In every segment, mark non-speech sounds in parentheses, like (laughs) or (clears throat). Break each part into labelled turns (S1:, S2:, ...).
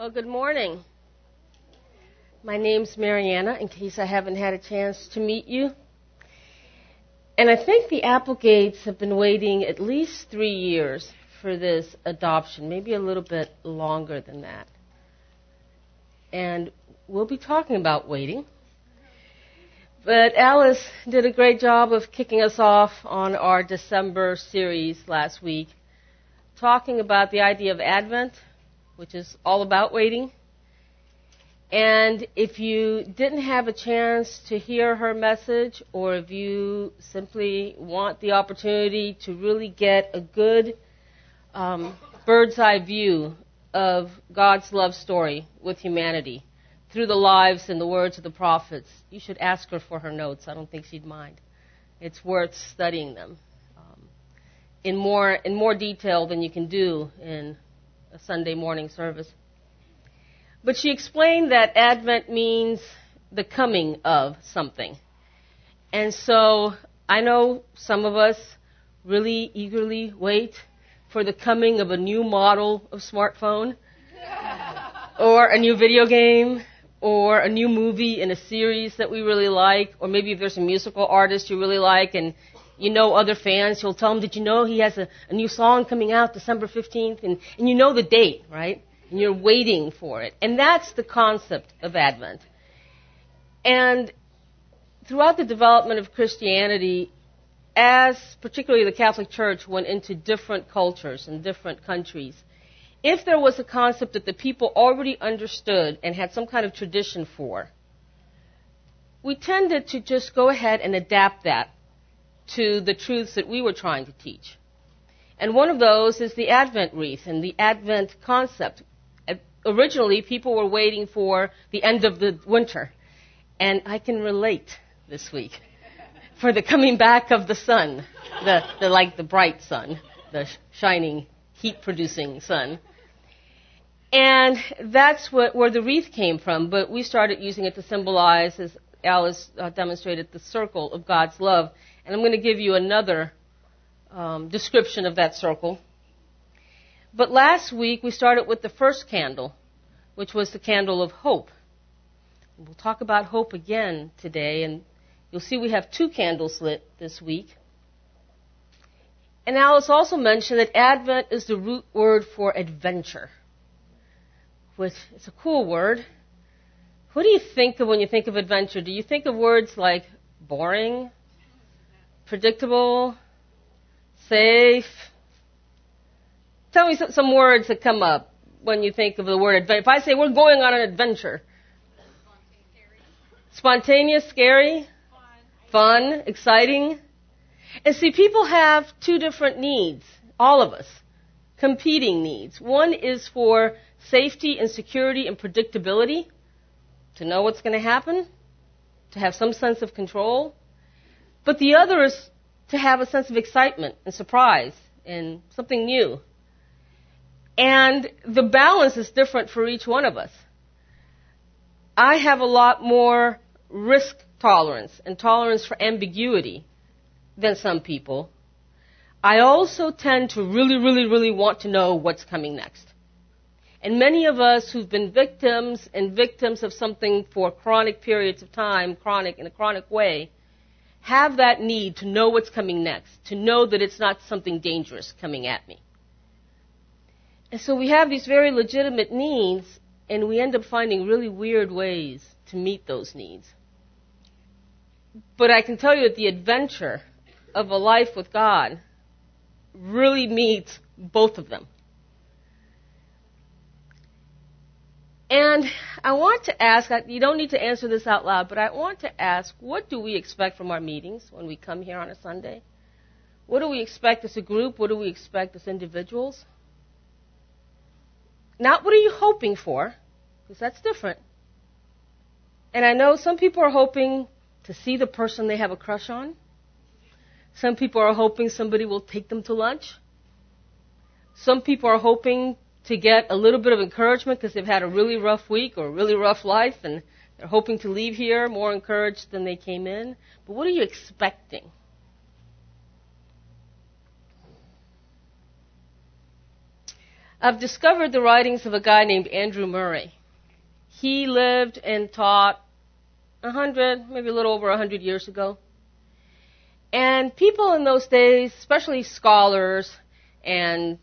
S1: Well, good morning. My name's Mariana, in case I haven't had a chance to meet you. And I think the Applegates have been waiting at least three years for this adoption, maybe a little bit longer than that. And we'll be talking about waiting. But Alice did a great job of kicking us off on our December series last week, talking about the idea of Advent which is all about waiting. And if you didn't have a chance to hear her message, or if you simply want the opportunity to really get a good um, bird's eye view of God's love story with humanity through the lives and the words of the prophets, you should ask her for her notes. I don't think she'd mind. It's worth studying them um, in more in more detail than you can do in a Sunday morning service. But she explained that Advent means the coming of something. And so I know some of us really eagerly wait for the coming of a new model of smartphone (laughs) or a new video game or a new movie in a series that we really like or maybe if there's a musical artist you really like and you know other fans, you'll tell them, did you know he has a, a new song coming out December 15th? And, and you know the date, right? And you're waiting for it. And that's the concept of Advent. And throughout the development of Christianity, as particularly the Catholic Church went into different cultures and different countries, if there was a concept that the people already understood and had some kind of tradition for, we tended to just go ahead and adapt that to the truths that we were trying to teach. And one of those is the Advent wreath and the Advent concept. Originally, people were waiting for the end of the winter. And I can relate this week (laughs) for the coming back of the sun, the, the like the bright sun, the shining, heat producing sun. And that's what, where the wreath came from, but we started using it to symbolize, as Alice uh, demonstrated, the circle of God's love. And I'm going to give you another um, description of that circle. But last week we started with the first candle, which was the candle of hope. We'll talk about hope again today, and you'll see we have two candles lit this week. And Alice also mentioned that Advent is the root word for adventure, which is a cool word. What do you think of when you think of adventure? Do you think of words like boring, predictable, safe. Tell me some, some words that come up when you think of the word adventure. If I say we're going on an adventure, spontaneous, scary, fun. fun, exciting. And see, people have two different needs, all of us, competing needs. One is for safety and security and predictability, to know what's going to happen, to have some sense of control. But the other is to have a sense of excitement and surprise and something new. And the balance is different for each one of us. I have a lot more risk tolerance and tolerance for ambiguity than some people. I also tend to really, really, really want to know what's coming next. And many of us who've been victims and victims of something for chronic periods of time, chronic in a chronic way, have that need to know what's coming next, to know that it's not something dangerous coming at me. And so we have these very legitimate needs, and we end up finding really weird ways to meet those needs. But I can tell you that the adventure of a life with God really meets both of them. And I want to ask, you don't need to answer this out loud, but I want to ask, what do we expect from our meetings when we come here on a Sunday? What do we expect as a group? What do we expect as individuals? Not what are you hoping for, because that's different. And I know some people are hoping to see the person they have a crush on. Some people are hoping somebody will take them to lunch. Some people are hoping to get a little bit of encouragement because they've had a really rough week or a really rough life and they're hoping to leave here more encouraged than they came in. But what are you expecting? I've discovered the writings of a guy named Andrew Murray. He lived and taught a hundred, maybe a little over a hundred years ago. And people in those days, especially scholars and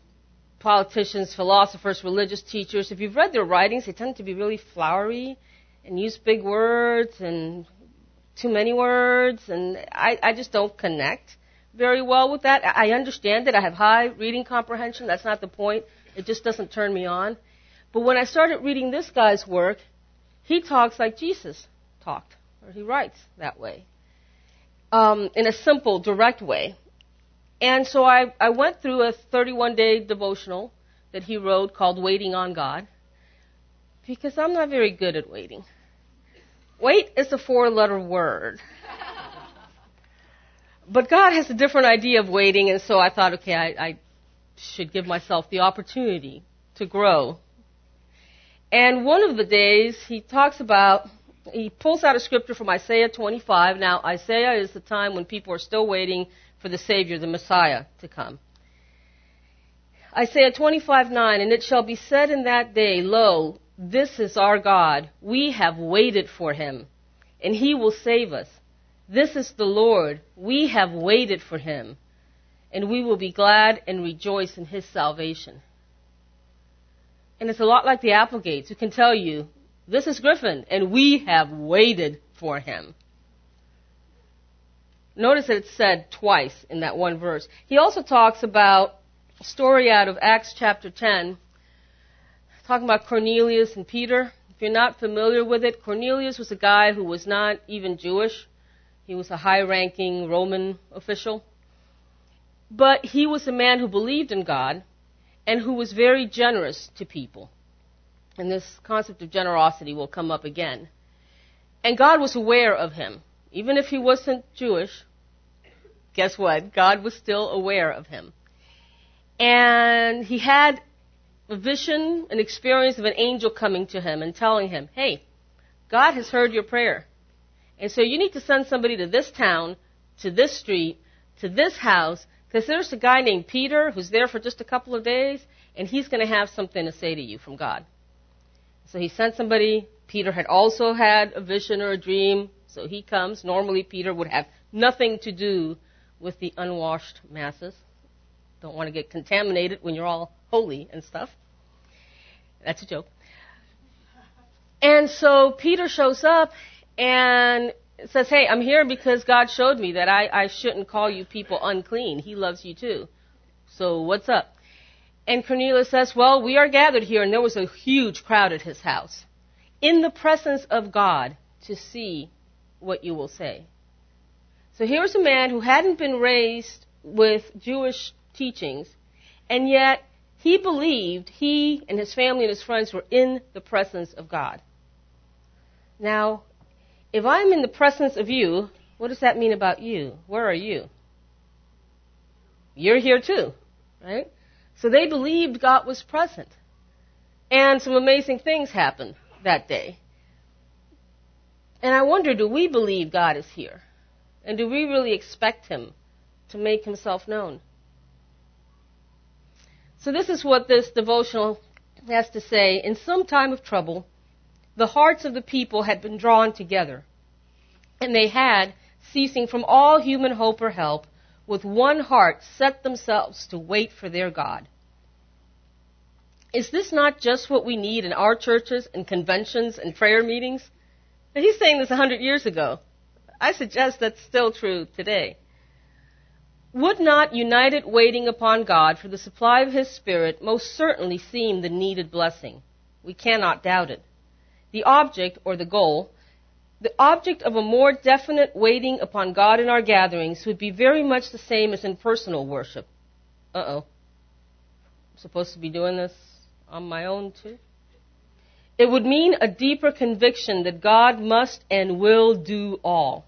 S1: politicians, philosophers, religious teachers, if you've read their writings, they tend to be really flowery and use big words and too many words, and I, I just don't connect very well with that. I understand that I have high reading comprehension. That's not the point. It just doesn't turn me on. But when I started reading this guy's work, he talks like Jesus talked, or he writes that way, um, in a simple, direct way. And so I, I went through a 31 day devotional that he wrote called Waiting on God, because I'm not very good at waiting. Wait is a four letter word. but God has a different idea of waiting, and so I thought, okay, I, I should give myself the opportunity to grow. And one of the days, he talks about, he pulls out a scripture from Isaiah 25. Now, Isaiah is the time when people are still waiting for the Savior, the Messiah, to come. Isaiah 25:9, and it shall be said in that day, Lo, this is our God. We have waited for him, and he will save us. This is the Lord. We have waited for him, and we will be glad and rejoice in his salvation. And it's a lot like the Applegates, who can tell you, this is Griffin, and we have waited for him. Notice that it's said twice in that one verse. He also talks about a story out of Acts chapter 10 talking about Cornelius and Peter. If you're not familiar with it, Cornelius was a guy who was not even Jewish. He was a high ranking Roman official. But he was a man who believed in God and who was very generous to people. And this concept of generosity will come up again. And God was aware of him. Even if he wasn't Jewish, guess what? God was still aware of him. And he had a vision, an experience of an angel coming to him and telling him, hey, God has heard your prayer. And so you need to send somebody to this town, to this street, to this house, because there's a guy named Peter who's there for just a couple of days, and he's going to have something to say to you from God. So he sent somebody. Peter had also had a vision or a dream, so he comes. Normally, Peter would have nothing to do with the unwashed masses. Don't want to get contaminated when you're all holy and stuff. That's a joke. And so Peter shows up and says, Hey, I'm here because God showed me that I, I shouldn't call you people unclean. He loves you too. So what's up? And Cornelius says, Well, we are gathered here, and there was a huge crowd at his house in the presence of God to see what you will say. So here's a man who hadn't been raised with Jewish teachings, and yet he believed he and his family and his friends were in the presence of God. Now, if I'm in the presence of you, what does that mean about you? Where are you? You're here too, right? So they believed God was present. And some amazing things happened that day. And I wonder, do we believe God is here? And do we really expect Him to make Himself known? So this is what this devotional has to say. In some time of trouble, the hearts of the people had been drawn together, and they had, ceasing from all human hope or help, with one heart set themselves to wait for their God. Is this not just what we need in our churches and conventions and prayer meetings? And he's saying this a hundred years ago. I suggest that's still true today. Would not united waiting upon God for the supply of His Spirit most certainly seem the needed blessing? We cannot doubt it. The object, or the goal, the object of a more definite waiting upon God in our gatherings would be very much the same as in personal worship. Uh oh. Supposed to be doing this on my own too? It would mean a deeper conviction that God must and will do all.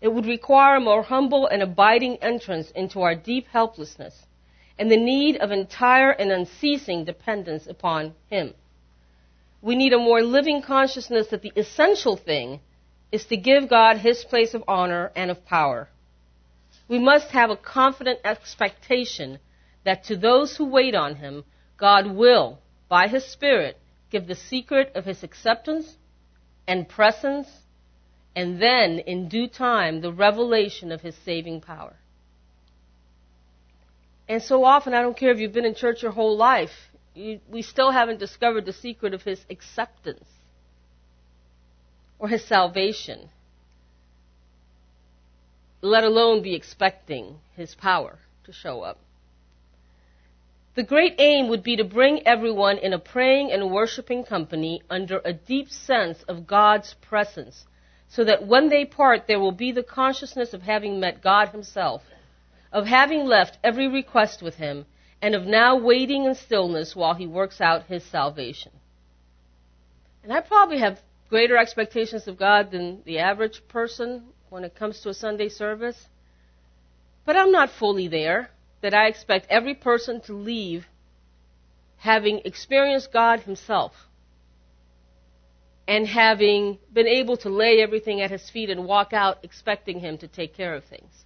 S1: It would require a more humble and abiding entrance into our deep helplessness and the need of entire and unceasing dependence upon Him. We need a more living consciousness that the essential thing is to give God His place of honor and of power. We must have a confident expectation that to those who wait on Him, God will, by His Spirit, give the secret of His acceptance and presence, and then, in due time, the revelation of His saving power. And so often, I don't care if you've been in church your whole life, you, we still haven't discovered the secret of His acceptance or His salvation, let alone be expecting His power to show up. The great aim would be to bring everyone in a praying and worshiping company under a deep sense of God's presence, so that when they part, there will be the consciousness of having met God Himself, of having left every request with Him, and of now waiting in stillness while He works out His salvation. And I probably have greater expectations of God than the average person when it comes to a Sunday service, but I'm not fully there that I expect every person to leave having experienced God Himself and having been able to lay everything at His feet and walk out expecting Him to take care of things.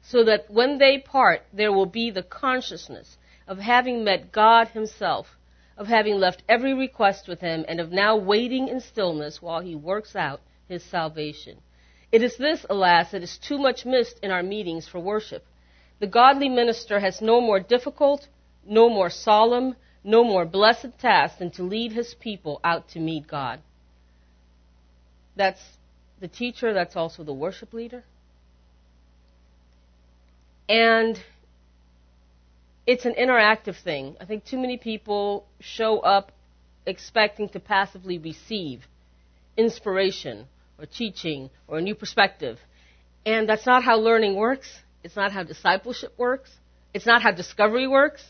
S1: So that when they part, there will be the consciousness of having met God Himself, of having left every request with Him, and of now waiting in stillness while He works out His salvation. It is this, alas, that is too much missed in our meetings for worship. The godly minister has no more difficult, no more solemn, no more blessed task than to lead his people out to meet God. That's the teacher, that's also the worship leader. And it's an interactive thing. I think too many people show up expecting to passively receive inspiration or teaching or a new perspective. And that's not how learning works. It's not how discipleship works. It's not how discovery works.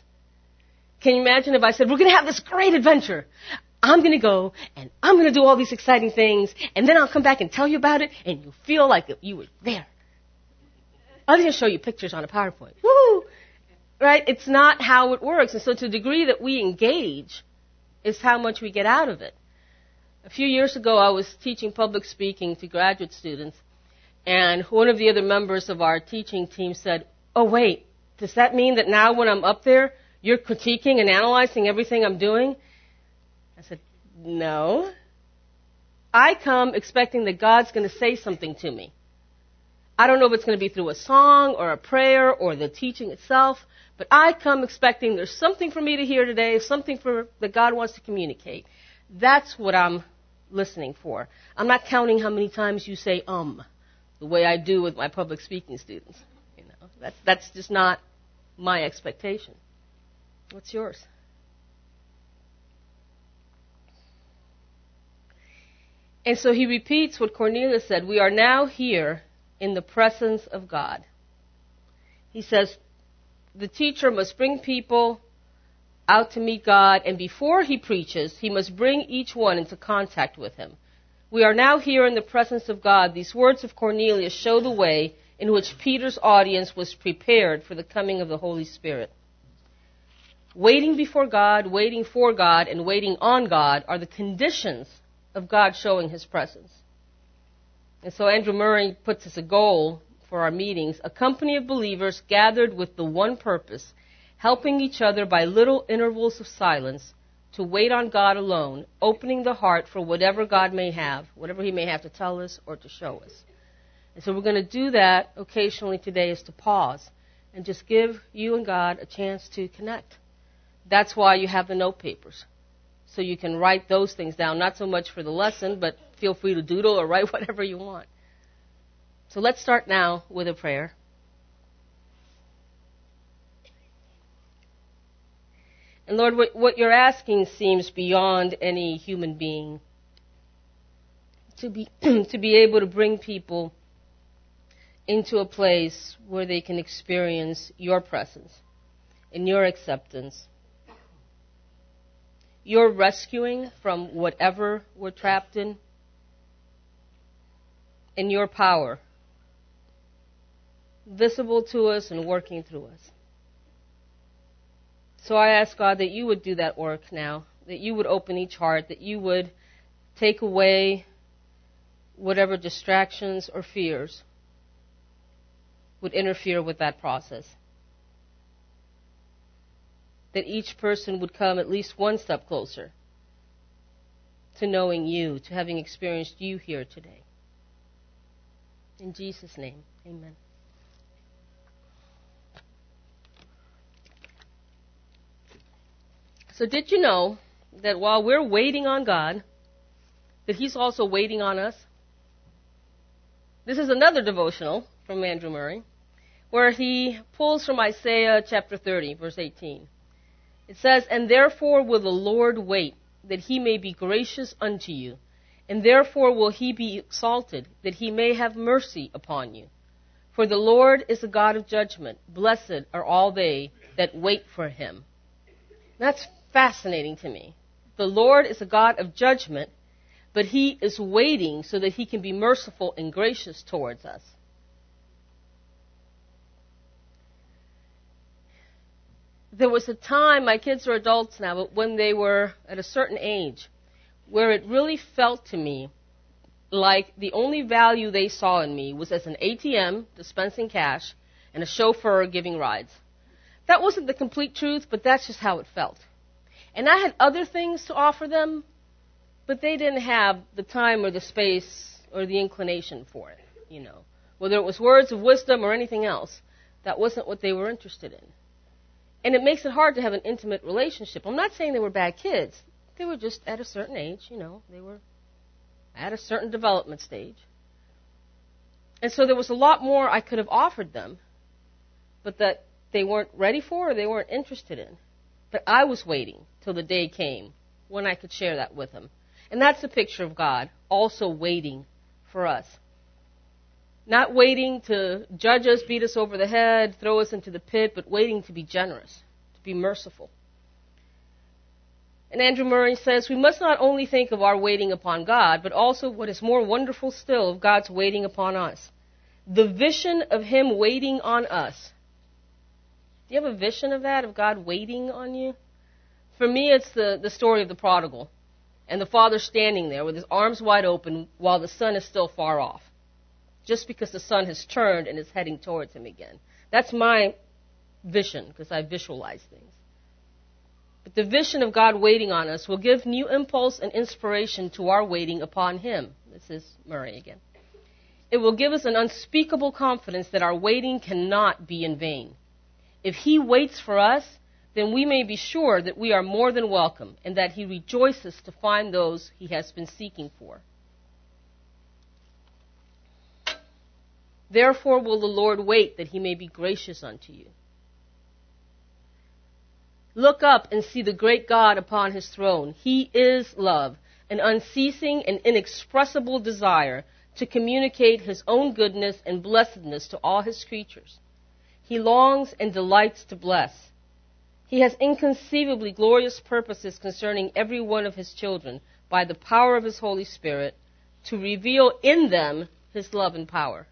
S1: Can you imagine if I said, we're going to have this great adventure. I'm going to go and I'm going to do all these exciting things and then I'll come back and tell you about it and you'll feel like you were there. I'm going to show you pictures on a PowerPoint. Woo! Right? It's not how it works. And so to the degree that we engage is how much we get out of it. A few years ago, I was teaching public speaking to graduate students, and one of the other members of our teaching team said, Oh, wait, does that mean that now when I'm up there, you're critiquing and analyzing everything I'm doing? I said, No. I come expecting that God's going to say something to me. I don't know if it's going to be through a song or a prayer or the teaching itself, but I come expecting there's something for me to hear today, something for, that God wants to communicate. That's what I'm listening for. I'm not counting how many times you say um, the way I do with my public speaking students. You know, that's that's just not my expectation. What's yours? And so he repeats what Cornelius said We are now here in the presence of God. He says, the teacher must bring people out to meet God, and before he preaches, he must bring each one into contact with him. We are now here in the presence of God. These words of Cornelius show the way in which Peter's audience was prepared for the coming of the Holy Spirit. Waiting before God, waiting for God, and waiting on God are the conditions of God showing his presence. And so Andrew Murray puts as a goal for our meetings a company of believers gathered with the one purpose helping each other by little intervals of silence to wait on God alone, opening the heart for whatever God may have, whatever He may have to tell us or to show us. And so we're going to do that occasionally today is to pause and just give you and God a chance to connect. That's why you have the note papers. So you can write those things down, not so much for the lesson, but feel free to doodle or write (laughs) whatever you want. So let's start now with a prayer. And Lord, what, what you're asking seems beyond any human being. To be, (clears throat) to be able to bring people into a place where they can experience your presence and your acceptance. Your rescuing from whatever we're trapped in, in your power visible to us and working through us. So I ask God that you would do that work now, that you would open each heart, that you would take away whatever distractions or fears would interfere with that process. That each person would come at least one step closer to knowing you, to having experienced you here today. In Jesus' name, amen. So, did you know that while we're waiting on God, that He's also waiting on us? This is another devotional from Andrew Murray, where he pulls from Isaiah chapter 30, verse 18. It says, And therefore will the Lord wait, that he may be gracious unto you, and therefore will he be exalted, that he may have mercy upon you. For the Lord is a God of judgment. Blessed are all they that wait for him. That's fascinating to me. The Lord is a God of judgment, but he is waiting so that he can be merciful and gracious towards us. There was a time, my kids are adults now, but when they were at a certain age, where it really felt to me like the only value they saw in me was as an ATM dispensing cash and a chauffeur giving rides. That wasn't the complete truth, but that's just how it felt. And I had other things to offer them, but they didn't have the time or the space or the inclination for it, you know. Whether it was words of wisdom or anything else, that wasn't what they were interested in. And it makes it hard to have an intimate relationship. I'm not saying they were bad kids. They were just at a certain age, you know, they were at a certain development stage. And so there was a lot more I could have offered them, but that they weren't ready for or they weren't interested in. But I was waiting till the day came when I could share that with them. And that's a picture of God, also waiting for us. Not waiting to judge us, beat us over the head, throw us into the pit, but waiting to be generous, to be merciful. And Andrew Murray says, we must not only think of our waiting upon God, but also what is more wonderful still of God's waiting upon us. The vision of Him waiting on us. Do you have a vision of that, of God waiting on you? For me, it's the, the story of the prodigal and the father standing there with his arms wide open while the son is still far off, just because the son has turned and is heading towards him again. That's my vision, because I visualize things. But the vision of God waiting on us will give new impulse and inspiration to our waiting upon Him. This is Murray again. It will give us an unspeakable confidence that our waiting cannot be in vain. If He waits for us, then we may be sure that we are more than welcome and that he rejoices to find those he has been seeking for. Therefore will the Lord wait that he may be gracious unto you. Look up and see the great God upon his throne. He is love, an unceasing and inexpressible desire to communicate his own goodness and blessedness to all his creatures. He longs and delights to bless. He has inconceivably glorious purposes concerning every one of his children by the power of his Holy Spirit to reveal in them his love and power.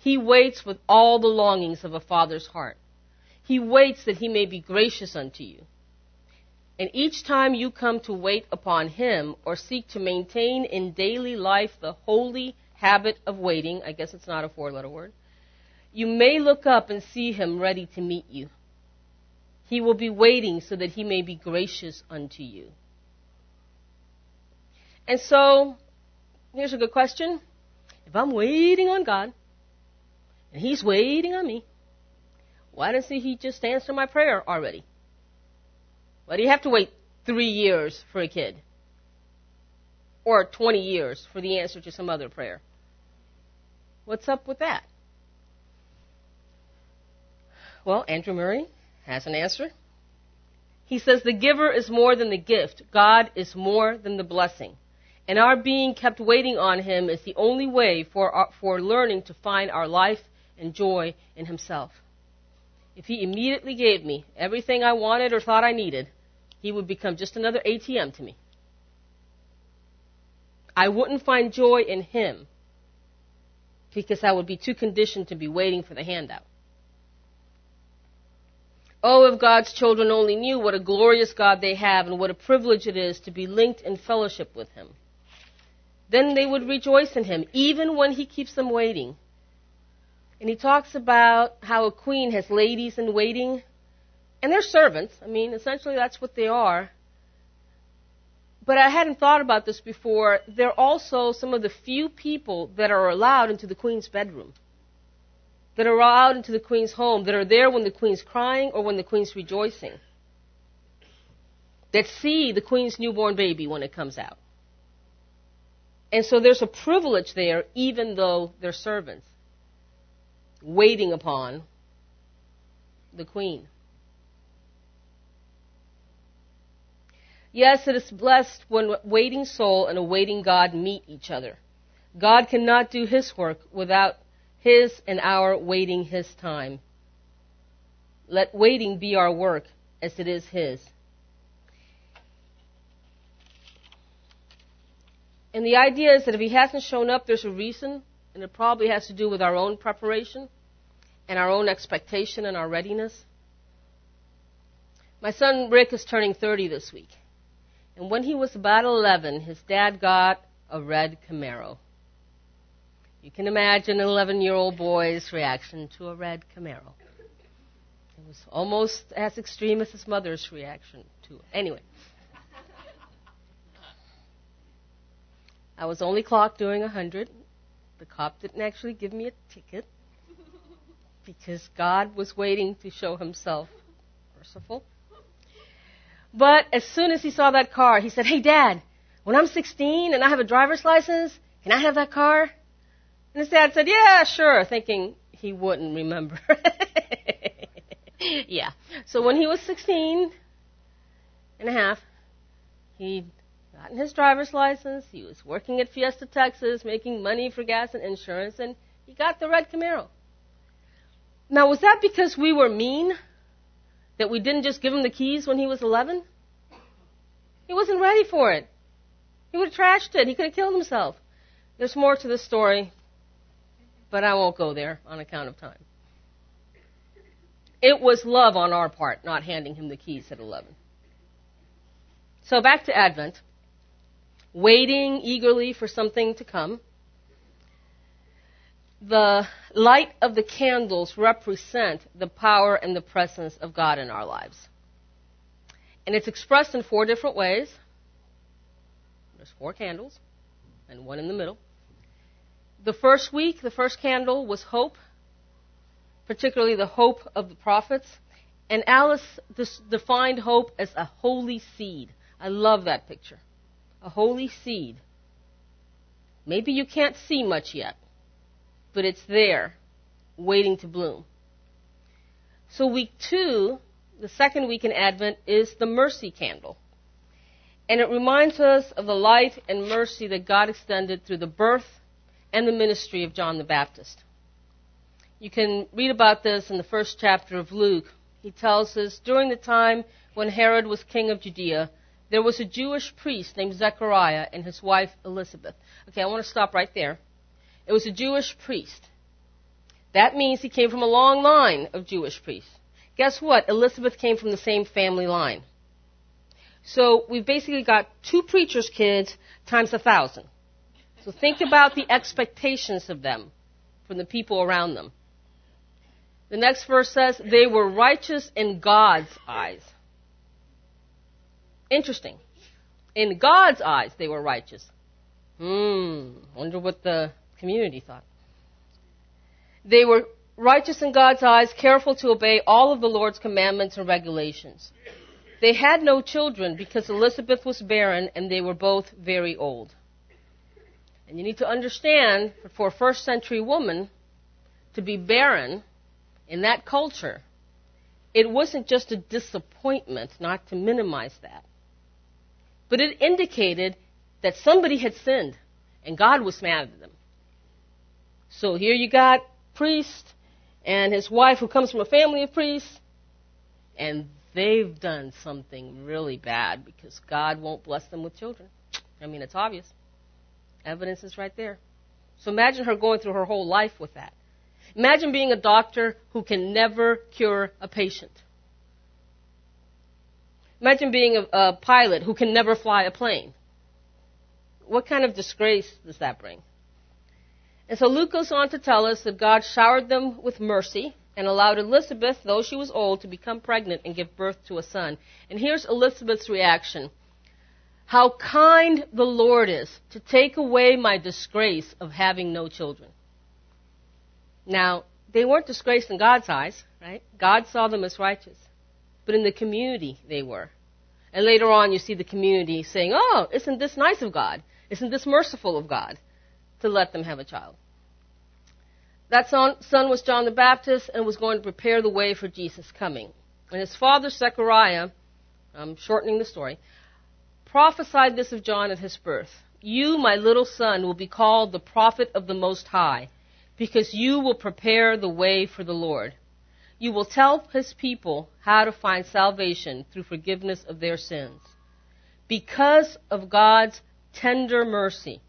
S1: He waits with all the longings of a father's heart. He waits that he may be gracious unto you. And each time you come to wait upon him or seek to maintain in daily life the holy habit of waiting, I guess it's not a four letter word, you may look up and see him ready to meet you. He will be waiting so that he may be gracious unto you. And so, here's a good question. If I'm waiting on God, and He's waiting on me, why doesn't He just answer my prayer already? Why do you have to wait three years for a kid? Or 20 years for the answer to some other prayer? What's up with that? Well, Andrew Murray has an answer. He says the giver is more than the gift. God is more than the blessing. And our being kept waiting on Him is the only way for, our, for learning to find our life and joy in Himself. If He immediately gave me everything I wanted or thought I needed, He would become just another ATM to me. I wouldn't find joy in Him because I would be too conditioned to be waiting for the handout. Oh, if God's children only knew what a glorious God they have and what a privilege it is to be linked in fellowship with Him. Then they would rejoice in Him, even when He keeps them waiting. And He talks about how a queen has ladies in waiting. And they're servants. I mean, essentially that's what they are. But I hadn't thought about this before. They're also some of the few people that are allowed into the queen's bedroom. That are allowed into the queen's home, that are there when the queen's crying or when the queen's rejoicing. That see the queen's newborn baby when it comes out. And so there's a privilege there, even though they're servants, waiting upon the queen. Yes, it is blessed when waiting soul and a waiting God meet each other. God cannot do his work without his and our waiting his time. Let waiting be our work as it is his. And the idea is that if he hasn't shown up, there's a reason, and it probably has to do with our own preparation and our own expectation and our readiness. My son Rick is turning 30 this week. And when he was about 11, his dad got a red Camaro. You can imagine an 11 year old boy's reaction to a red Camaro. It was almost as extreme as his mother's reaction to it. Anyway. I was only clocked doing 100. The cop didn't actually give me a ticket because God was waiting to show himself merciful. But as soon as he saw that car, he said, Hey, Dad, when I'm 16 and I have a driver's license, can I have that car? And his dad said, Yeah, sure, thinking he wouldn't remember. (laughs) yeah. So when he was 16 and a half, he gotten his driver's license. He was working at Fiesta, Texas, making money for gas and insurance, and he got the red Camaro. Now, was that because we were mean? That we didn't just give him the keys when he was 11? He wasn't ready for it. He would have trashed it. He could have killed himself. There's more to this story, but I won't go there on account of time. It was love on our part, not handing him the keys at 11. So back to Advent waiting eagerly for something to come. The light of the candles represent the power and the presence of God in our lives. And it's expressed in four different ways. There's four candles and one in the middle. The first week, the first candle was hope, particularly the hope of the prophets. And Alice defined hope as a holy seed. I love that picture a holy seed. Maybe you can't see much yet, but it's there, waiting to bloom. So, week two, the second week in Advent, is the mercy candle. And it reminds us of the light and mercy that God extended through the birth and the ministry of John the Baptist. You can read about this in the first chapter of Luke. He tells us during the time when Herod was king of Judea, there was a Jewish priest named Zechariah and his wife Elizabeth. Okay, I want to stop right there. It was a Jewish priest. That means he came from a long line of Jewish priests. Guess what? Elizabeth came from the same family line. So we've basically got two preachers' kids times a thousand. So think about the expectations of them from the people around them. The next verse says, they were righteous in God's eyes. Interesting. In God's eyes, they were righteous. Hmm, wonder what the community thought. They were righteous in God's eyes, careful to obey all of the Lord's commandments and regulations. They had no children because Elizabeth was barren and they were both very old. And you need to understand that for a first century woman to be barren in that culture, it wasn't just a disappointment, not to minimize that but it indicated that somebody had sinned and God was mad at them. So here you got priest and his wife who comes from a family of priests and they've done something really bad because God won't bless them with children. I mean, it's obvious. Evidence is right there. So imagine her going through her whole life with that. Imagine being a doctor who can never cure a patient. Imagine being a, a pilot who can never fly a plane. What kind of disgrace does that bring? And so Luke goes on to tell us that God showered them with mercy and allowed Elizabeth, though she was old, to become pregnant and give birth to a son. And here's Elizabeth's reaction. How kind the Lord is to take away my disgrace of having no children. Now, they weren't disgraced in God's eyes, right? God saw them as righteous. But in the community, they were. And later on, you see the community saying, Oh, isn't this nice of God? Isn't this merciful of God to let them have a child? That son, son was John the Baptist and was going to prepare the way for Jesus' coming. And his father, Zechariah, I'm shortening the story, prophesied this of John at his birth. You, my little son, will be called the prophet of the Most High, because you will prepare the way for the Lord. You will tell his people how to find salvation through forgiveness of their sins. Because of God's tender mercy,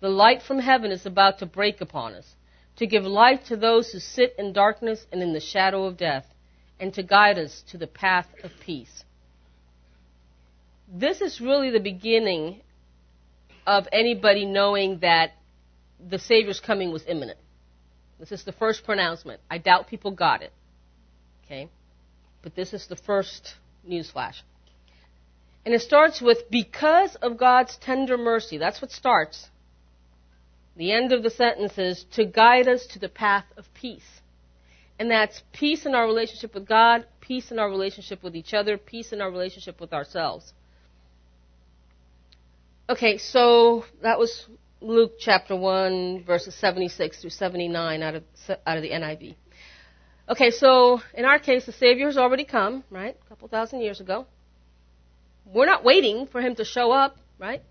S1: the light from heaven is about to break upon us to give light to those who sit in darkness and in the shadow of death, and to guide us to the path of peace. This is really the beginning of anybody knowing that the Savior's coming was imminent. This is the first pronouncement. I doubt people got it. Okay? But this is the first news flash. And it starts with, because of God's tender mercy. That's what starts. The end of the sentence is to guide us to the path of peace. And that's peace in our relationship with God, peace in our relationship with each other, peace in our relationship with ourselves. Okay, so that was Luke chapter 1, verses 76 through 79 out of, out of the NIV. Okay, so in our case, the Savior has already come, right? A couple thousand years ago. We're not waiting for him to show up, right?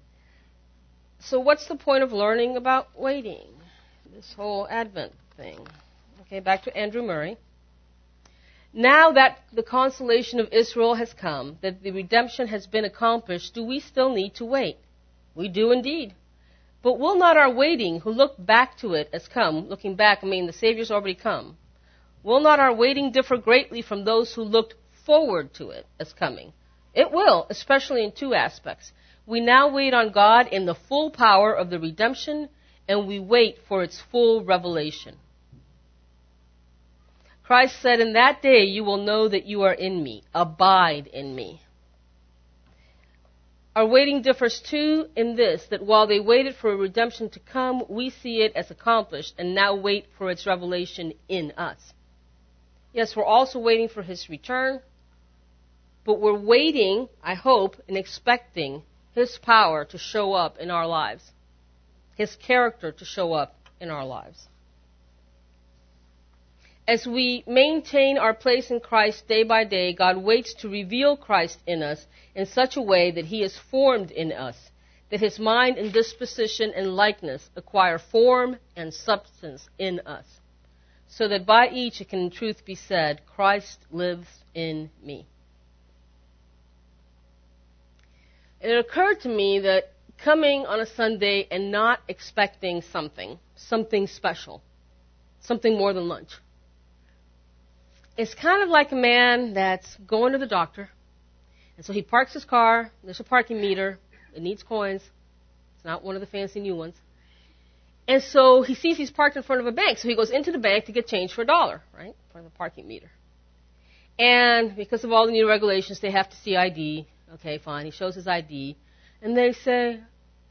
S1: So, what's the point of learning about waiting? This whole Advent thing. Okay, back to Andrew Murray. Now that the consolation of Israel has come, that the redemption has been accomplished, do we still need to wait? We do indeed. But will not our waiting, who look back to it as come, looking back, I mean the Savior's already come, will not our waiting differ greatly from those who looked forward to it as coming? It will, especially in two aspects. We now wait on God in the full power of the redemption, and we wait for its full revelation. Christ said, In that day you will know that you are in me. Abide in me. Our waiting differs too in this, that while they waited for a redemption to come, we see it as accomplished and now wait for its revelation in us. Yes, we're also waiting for his return, but we're waiting, I hope, and expecting his power to show up in our lives, His character to show up in our lives. As we maintain our place in Christ day by day, God waits to reveal Christ in us in such a way that He is formed in us, that His mind and disposition and likeness acquire form and substance in us, so that by each it can in truth be said, Christ lives in me. it occurred to me that coming on a Sunday and not expecting something, something special, something more than lunch, it's kind of like a man that's going to the doctor. And so he parks his car, there's a parking meter, it needs coins. It's not one of the fancy new ones. And so he sees he's parked in front of a bank, so he goes into the bank to get change for a dollar, right? For the parking meter. And because of all the new regulations, they have to see ID. Okay, fine. He shows his ID. And they say,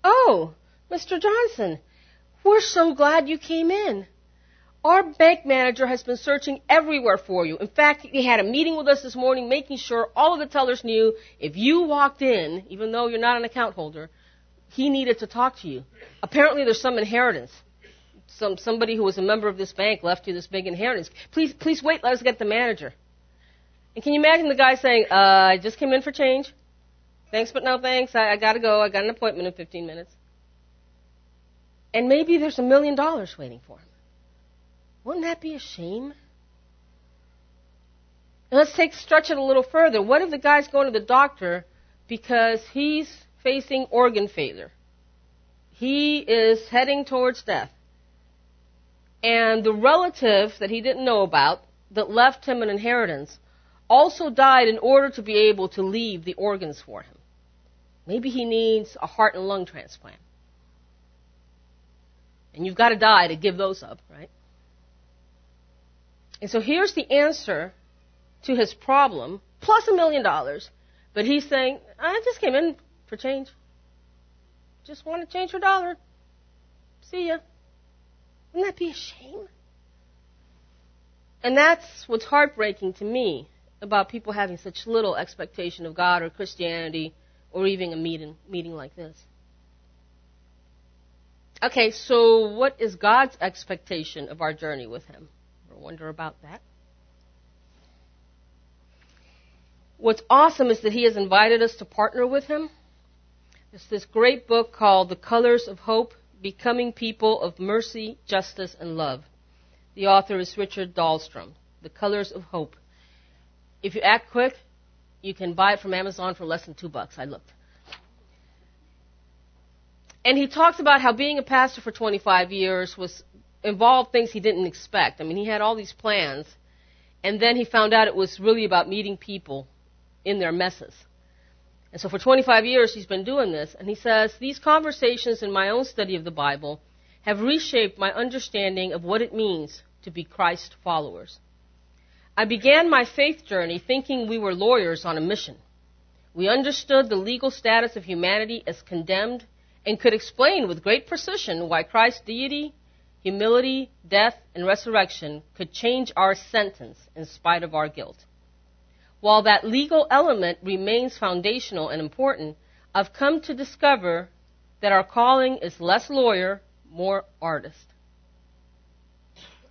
S1: Oh, Mr. Johnson, we're so glad you came in. Our bank manager has been searching everywhere for you. In fact, he had a meeting with us this morning making sure all of the tellers knew if you walked in, even though you're not an account holder, he needed to talk to you. Apparently there's some inheritance. Some somebody who was a member of this bank left you this big inheritance. Please please wait, let us get the manager. And can you imagine the guy saying, uh, I just came in for change? Thanks, but no thanks. I, I gotta go. I got an appointment in 15 minutes. And maybe there's a million dollars waiting for him. Wouldn't that be a shame? And let's take stretch it a little further. What if the guy's going to the doctor because he's facing organ failure? He is heading towards death. And the relative that he didn't know about that left him an inheritance also died in order to be able to leave the organs for him. Maybe he needs a heart and lung transplant. And you've got to die to give those up, right? And so here's the answer to his problem, plus a million dollars. But he's saying, I just came in for change. Just want to change a dollar. See ya. Wouldn't that be a shame? And that's what's heartbreaking to me about people having such little expectation of God or Christianity or even a meeting, meeting like this. Okay, so what is God's expectation of our journey with Him? I wonder about that. What's awesome is that He has invited us to partner with Him. There's this great book called The Colors of Hope Becoming People of Mercy, Justice, and Love. The author is Richard Dahlstrom. The Colors of Hope. If you act quick, you can buy it from Amazon for less than two bucks. I looked. And he talks about how being a pastor for 25 years was involved things he didn't expect. I mean, he had all these plans, and then he found out it was really about meeting people in their messes. And so for 25 years he's been doing this, and he says, These conversations in my own study of the Bible have reshaped my understanding of what it means to be Christ followers. I began my faith journey thinking we were lawyers on a mission. We understood the legal status of humanity as condemned and could explain with great precision why Christ's deity, humility, death, and resurrection could change our sentence in spite of our guilt. While that legal element remains foundational and important, I've come to discover that our calling is less lawyer, more artist.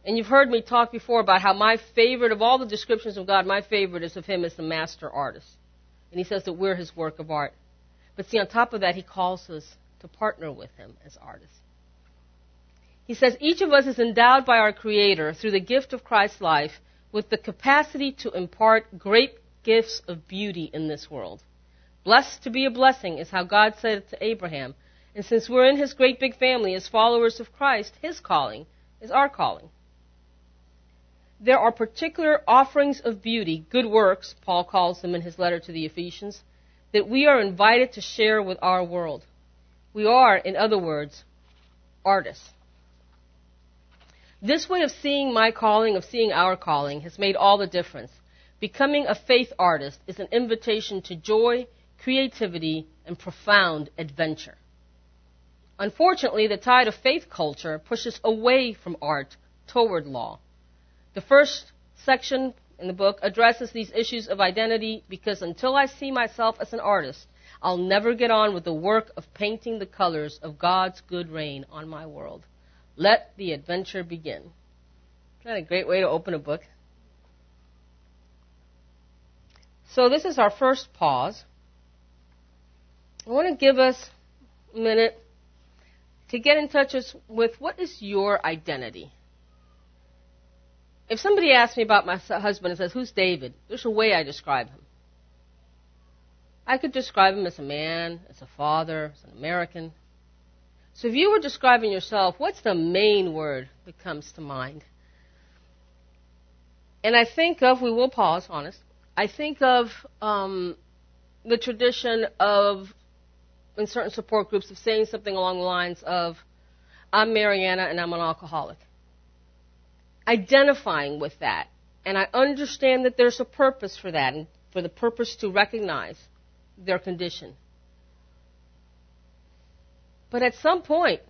S1: And you've heard me talk before about how my favorite of all the descriptions of God, my favorite is of Him as the master artist. And He says that we're His work of art. But see, on top of that, He calls us to partner with Him as artists. He says each of us is endowed by our Creator through the gift of Christ's life with the capacity to impart great gifts of beauty in this world. Blessed to be a blessing is how God said it to Abraham. And since we're in His great big family as followers of Christ, His calling is our calling there are particular offerings of beauty, good works, Paul calls them in his letter to the Ephesians, that we are invited to share with our world. We are, in other words, artists. This way of seeing my calling, of seeing our calling, has made all the difference. Becoming a faith artist is an invitation to joy, creativity, and profound adventure. Unfortunately, the tide of faith culture pushes away from art toward law. The first section in the book addresses these issues of identity because until I see myself as an artist, I'll never get on with the work of painting the colors of God's good reign on my world. Let the adventure begin. Isn't that a great way to open a book? So, this is our first pause. I want to give us a minute to get in touch with what is your identity? If somebody asks me about my husband and says, Who's David? There's a way I describe him. I could describe him as a man, as a father, as an American. So if you were describing yourself, what's the main word that comes to mind? And I think of, we will pause, honest, I think of um, the tradition of, in certain support groups, of saying something along the lines of, I'm Mariana and I'm an alcoholic identifying with that. And I understand that there's a purpose for that, and for the purpose to recognize their condition. But at some point,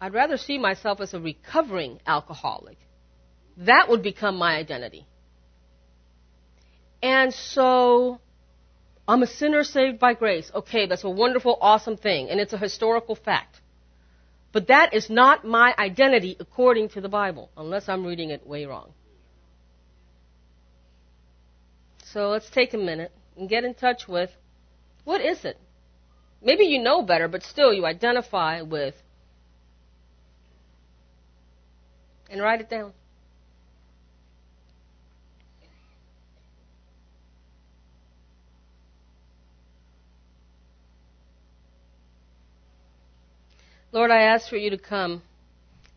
S1: I'd rather see myself as a recovering alcoholic. That would become my identity. And so, I'm a sinner saved by grace. Okay, that's a wonderful, awesome thing, and it's a historical fact. But that is not my identity according to the Bible, unless I'm reading it way wrong. So let's take a minute and get in touch with what is it? Maybe you know better, but still you identify with and write it down. Lord, I ask for you to come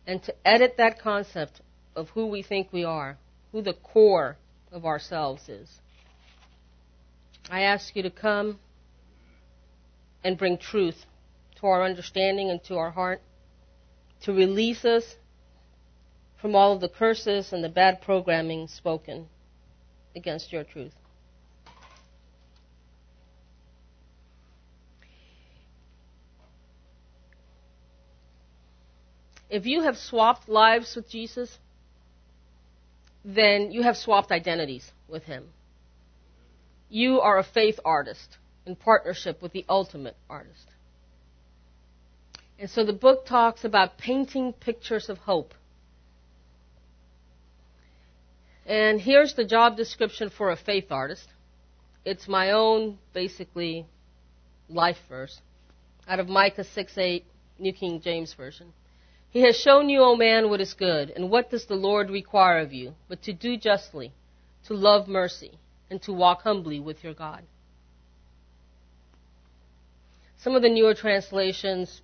S1: and to edit that concept of who we think we are, who the core of ourselves is. I ask you to come and bring truth to our understanding and to our heart, to release us from all of the curses and the bad programming spoken against your truth. If you have swapped lives with Jesus, then you have swapped identities with him. You are a faith artist in partnership with the ultimate artist. And so the book talks about painting pictures of hope. And here's the job description for a faith artist. It's my own, basically, life verse out of Micah 6 8, New King James Version. He has shown you, O man, what is good, and what does the Lord require of you, but to do justly, to love mercy, and to walk humbly with your God. Some of the newer translations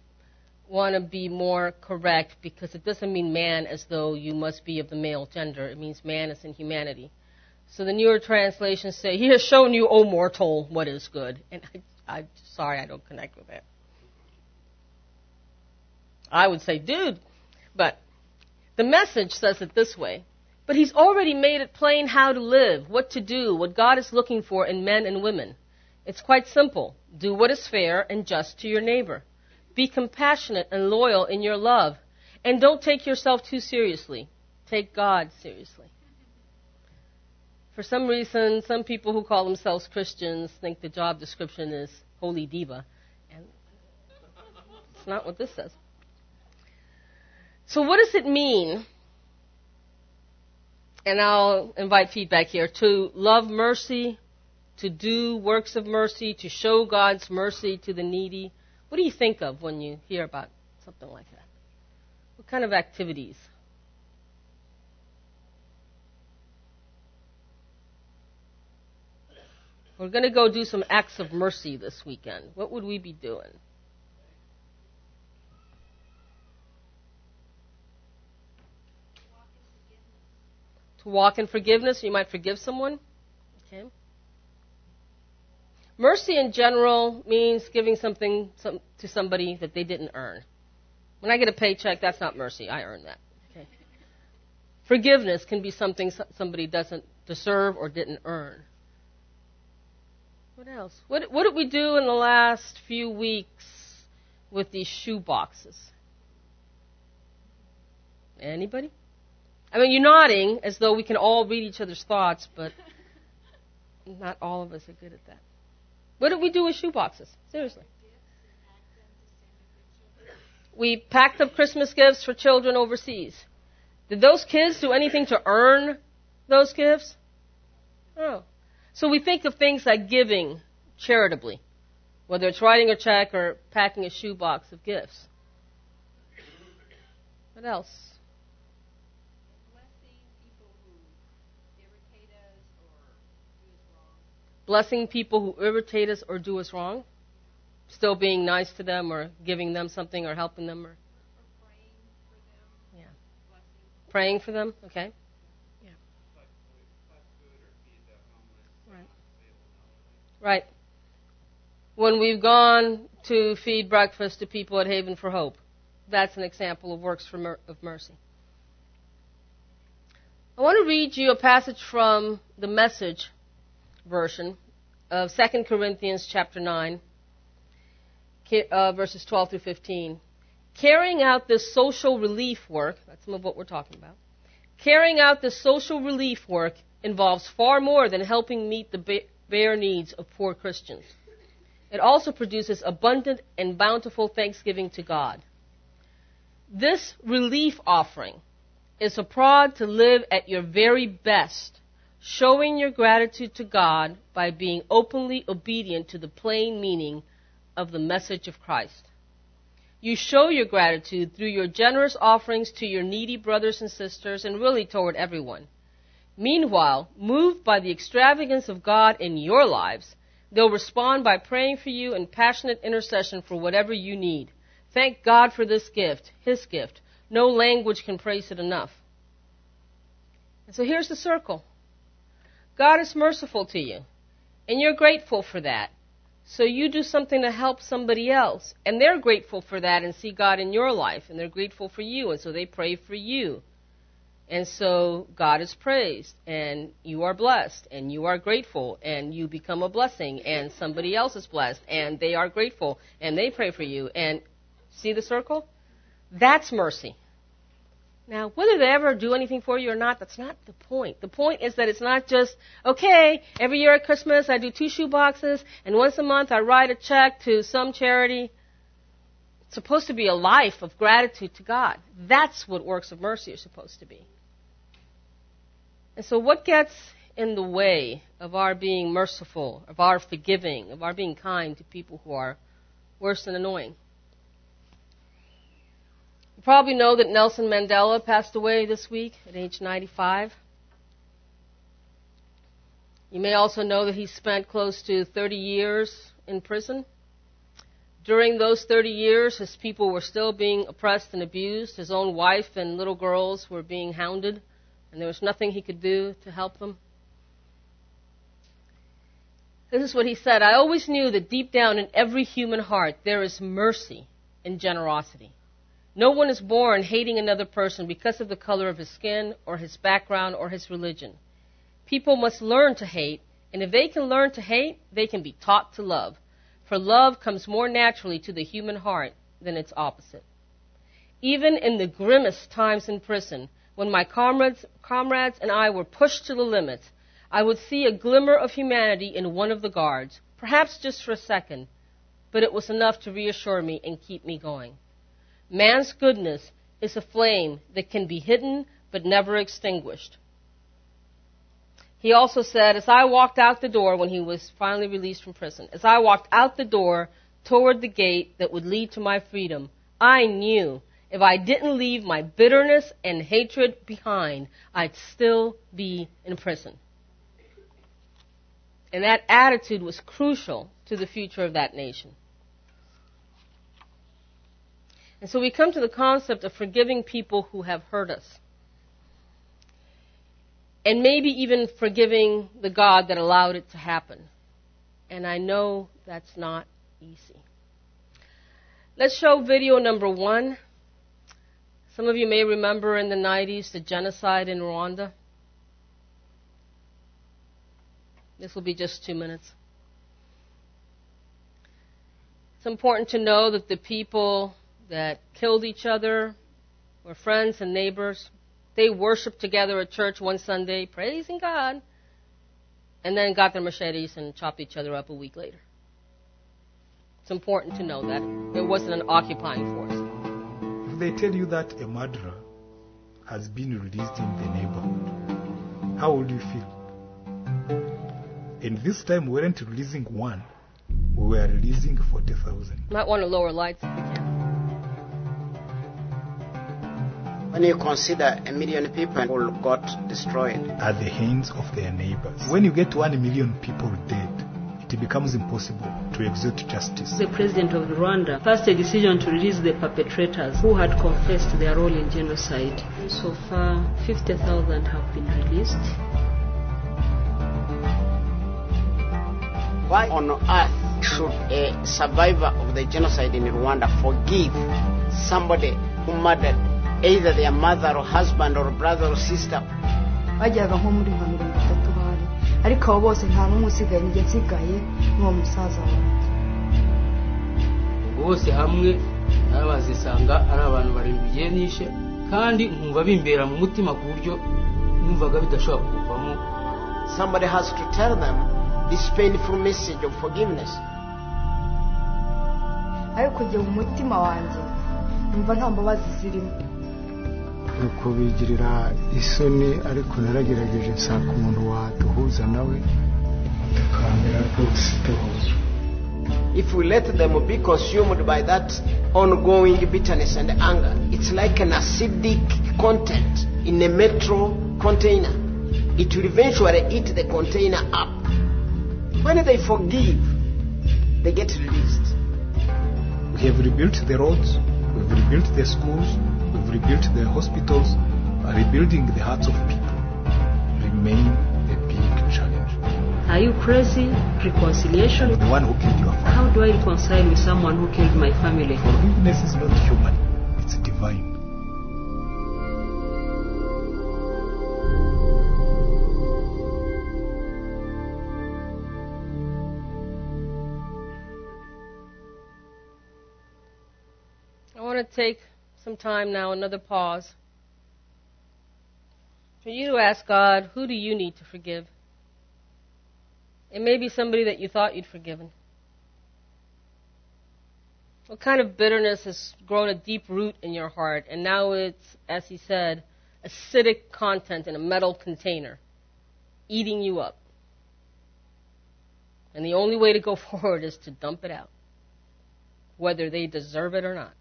S1: want to be more correct because it doesn't mean man as though you must be of the male gender. It means man as in humanity. So the newer translations say, He has shown you, O mortal, what is good. And I, I'm sorry, I don't connect with that. I would say, dude, but the message says it this way. But he's already made it plain how to live, what to do, what God is looking for in men and women. It's quite simple. Do what is fair and just to your neighbor. Be compassionate and loyal in your love. And don't take yourself too seriously. Take God seriously. For some reason, some people who call themselves Christians think the job description is holy diva. And it's not what this says. So, what does it mean? And I'll invite feedback here to love mercy, to do works of mercy, to show God's mercy to the needy. What do you think of when you hear about something like that? What kind of activities? We're going to go do some acts of mercy this weekend. What would we be doing? To walk in forgiveness, you might forgive someone. Okay. Mercy in general means giving something some, to somebody that they didn't earn. When I get a paycheck, that's not mercy. I earn that. Okay. Forgiveness can be something somebody doesn't deserve or didn't earn. What else? What, what did we do in the last few weeks with these shoe boxes? Anybody? I mean, you're nodding as though we can all read each other's thoughts, but not all of us are good at that. What did we do with shoeboxes? Seriously. We packed up Christmas gifts for children overseas. Did those kids do anything to earn those gifts? Oh. So we think of things like giving charitably, whether it's writing a check or packing a shoebox of gifts. What else? Blessing people who irritate us or do us wrong, still being nice to them or giving them something or helping them or, or praying them.
S2: yeah, Blessing.
S1: praying for them. Okay. Yeah. Right. Right. When we've gone to feed breakfast to people at Haven for Hope, that's an example of works mer- of mercy. I want to read you a passage from the message version of 2 Corinthians chapter 9, uh, verses 12 through 15. Carrying out this social relief work, that's some of what we're talking about. Carrying out this social relief work involves far more than helping meet the bare needs of poor Christians. It also produces abundant and bountiful thanksgiving to God. This relief offering is a prod to live at your very best showing your gratitude to God by being openly obedient to the plain meaning of the message of Christ. You show your gratitude through your generous offerings to your needy brothers and sisters and really toward everyone. Meanwhile, moved by the extravagance of God in your lives, they'll respond by praying for you in passionate intercession for whatever you need. Thank God for this gift, His gift. No language can praise it enough. And so here's the circle. God is merciful to you, and you're grateful for that. So you do something to help somebody else, and they're grateful for that and see God in your life, and they're grateful for you, and so they pray for you. And so God is praised, and you are blessed, and you are grateful, and you become a blessing, and somebody else is blessed, and they are grateful, and they pray for you. And see the circle? That's mercy. Now, whether they ever do anything for you or not, that's not the point. The point is that it's not just, okay, every year at Christmas I do two shoe boxes, and once a month I write a check to some charity. It's supposed to be a life of gratitude to God. That's what works of mercy are supposed to be. And so, what gets in the way of our being merciful, of our forgiving, of our being kind to people who are worse than annoying? You probably know that Nelson Mandela passed away this week at age 95. You may also know that he spent close to 30 years in prison. During those 30 years, his people were still being oppressed and abused. His own wife and little girls were being hounded and there was nothing he could do to help them. This is what he said I always knew that deep down in every human heart there is mercy and generosity. No one is born hating another person because of the color of his skin or his background or his religion. People must learn to hate, and if they can learn to hate, they can be taught to love. For love comes more naturally to the human heart than its opposite. Even in the grimmest times in prison, when my comrades, comrades and I were pushed to the limit, I would see a glimmer of humanity in one of the guards, perhaps just for a second, but it was enough to reassure me and keep me going. Man's goodness is a flame that can be hidden but never extinguished. He also said, as I walked out the door when he was finally released from prison, as I walked out the door toward the gate that would lead to my freedom, I knew if I didn't leave my bitterness and hatred behind, I'd still be in prison. And that attitude was crucial to the future of that nation. And so we come to the concept of forgiving people who have hurt us. And maybe even forgiving the God that allowed it to happen. And I know that's not easy. Let's show video number one. Some of you may remember in the 90s the genocide in Rwanda. This will be just two minutes. It's important to know that the people that killed each other were friends and neighbors. They worshiped together at church one Sunday, praising God, and then got their machetes and chopped each other up a week later. It's important to know that it wasn't an occupying force If
S3: they tell you that a murderer has been released in the neighborhood, how would you feel? And this time we weren't releasing one, we were releasing 40,000.
S1: Might want to lower lights
S4: When you consider a million people who got destroyed
S3: at the hands of their neighbors, when you get one million people dead, it becomes impossible to exert justice.
S5: The president of Rwanda passed a decision to release the perpetrators who had confessed their role in genocide. So far, 50,000 have been released.
S4: Why on earth should a survivor of the genocide in Rwanda forgive somebody who murdered either their mother or husband or brother or sister?
S6: bajyaga nko muri nka mirongo itatu bari ariko abo bose nta n'umwe usigaye njye nsigaye n'uwo musaza wanjye
S7: bose hamwe nabo bazisanga ari abantu barindwi igihe nishe kandi nkumva bimbera mu mutima ku buryo numvaga bidashobora kuvamo
S4: Somebody has to tell them this painful message of forgiveness.
S6: ariko njye mu mutima wanjye numva nta mbabazi zirimo
S8: ni ukubigirira isoni ariko naragerageje nsanga umuntu waduhuza nawe tukambera rwose duhuza
S4: If we let them be consumed by that ongoing bitterness and anger, it's like an acidic content in a metal container. It will eventually eat the container up. When they forgive, they get released.
S3: We have rebuilt the roads, we've rebuilt the schools, who've rebuilt their hospitals, are rebuilding the hearts of people, remain a big challenge.
S5: Are you crazy? Reconciliation?
S3: The one who killed your family.
S5: How do I reconcile with someone who killed my family?
S3: Forgiveness is not human, it's divine.
S1: I want to take some time now, another pause, for you to ask God, who do you need to forgive? It may be somebody that you thought you'd forgiven. What kind of bitterness has grown a deep root in your heart, and now it's, as he said, acidic content in a metal container, eating you up? And the only way to go (laughs) forward is to dump it out, whether they deserve it or not.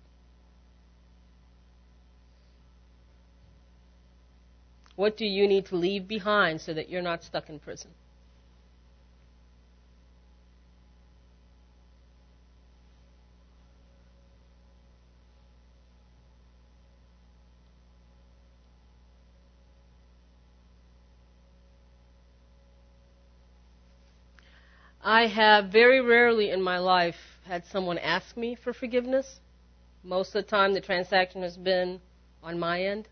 S1: What do you need to leave behind so that you're not stuck in prison? I have very rarely in my life had someone ask me for forgiveness. Most of the time, the transaction has been on my end.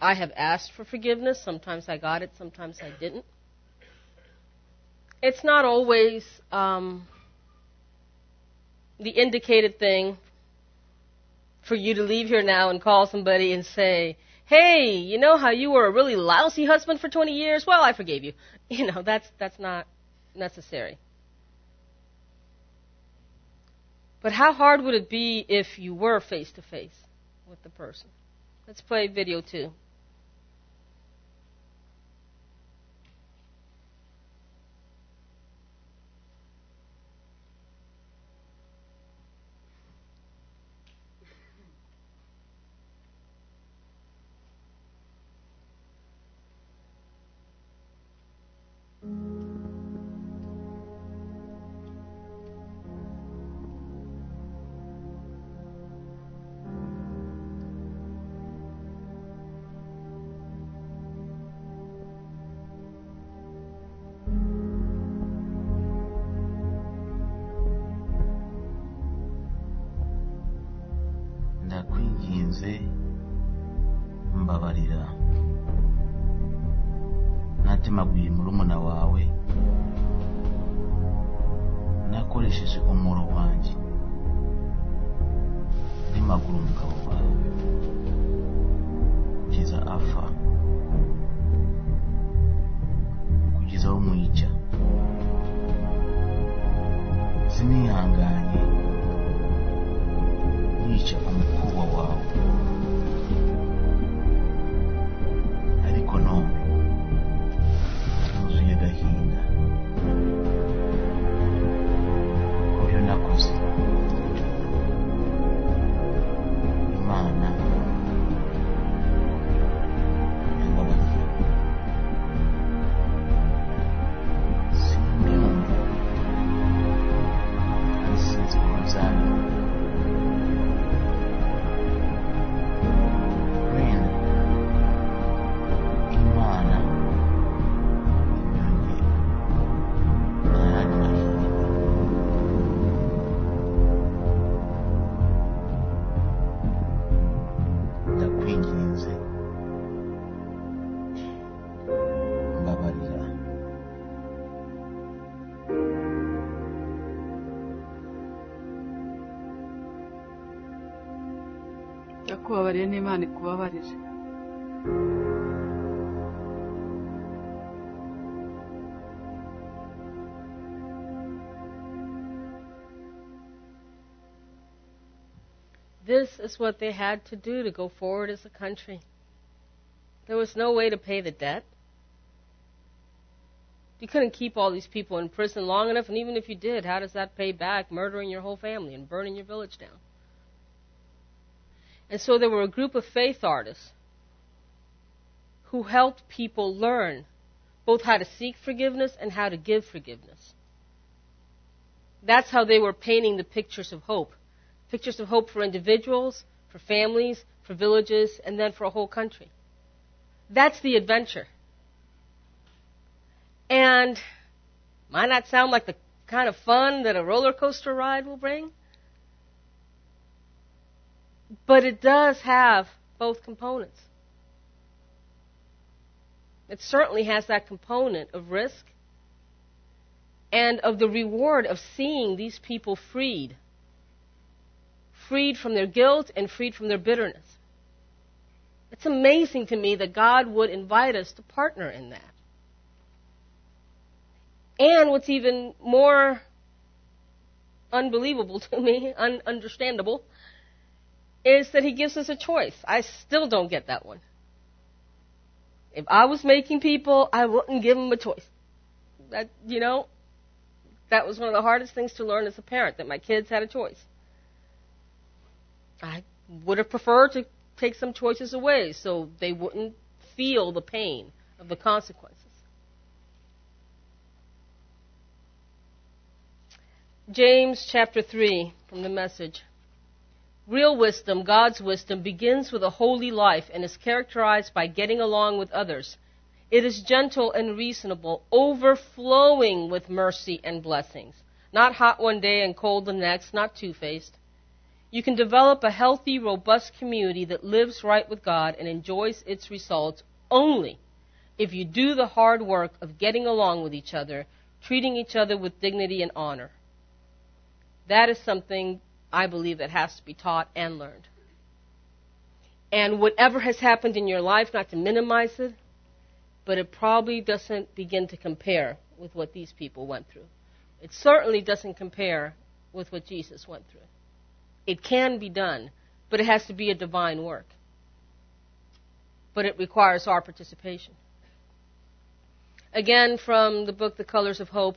S1: I have asked for forgiveness. Sometimes I got it, sometimes I didn't. It's not always um, the indicated thing for you to leave here now and call somebody and say, "Hey, you know how you were a really lousy husband for 20 years? Well, I forgave you." (laughs) You know, that's that's not necessary. But how hard would it be if you were face to face with the person? Let's play video two.
S9: Natemaguye murumuna wawe. Nakoresheje umuro wanjye. Ndimagura umugabo wawe. Kugeza apfa
S10: yakubabariye n'imana ikubabarire
S1: This is what they had to do to go forward as a country. There was no way to pay the debt. You couldn't keep all these people in prison long enough, and even if you did, how does that pay back murdering your whole family and burning your village down? And so there were a group of faith artists who helped people learn both how to seek forgiveness and how to give forgiveness. That's how they were painting the pictures of hope. Pictures of hope for individuals, for families, for villages, and then for a whole country. That's the adventure. And might not sound like the kind of fun that a roller coaster ride will bring, but it does have both components. It certainly has that component of risk and of the reward of seeing these people freed freed from their guilt and freed from their bitterness. It's amazing to me that God would invite us to partner in that. And what's even more unbelievable to me, (laughs) ununderstandable, is that He gives us a choice. I still don't get that one. If I was making people, I wouldn't give them a choice. That, you know, that was one of the hardest things to learn as a parent, that my kids had a choice. I would have preferred to take some choices away so they wouldn't feel the pain of the consequences. James chapter 3 from the message. Real wisdom, God's wisdom, begins with a holy life and is characterized by getting along with others. It is gentle and reasonable, overflowing with mercy and blessings. Not hot one day and cold the next, not two faced. You can develop a healthy, robust community that lives right with God and enjoys its results only if you do the hard work of getting along with each other, treating each other with dignity and honor. That is something I believe that has to be taught and learned. And whatever has happened in your life, not to minimize it, but it probably doesn't begin to compare with what these people went through. It certainly doesn't compare with what Jesus went through. It can be done, but it has to be a divine work. But it requires our participation. Again, from the book The Colors of Hope,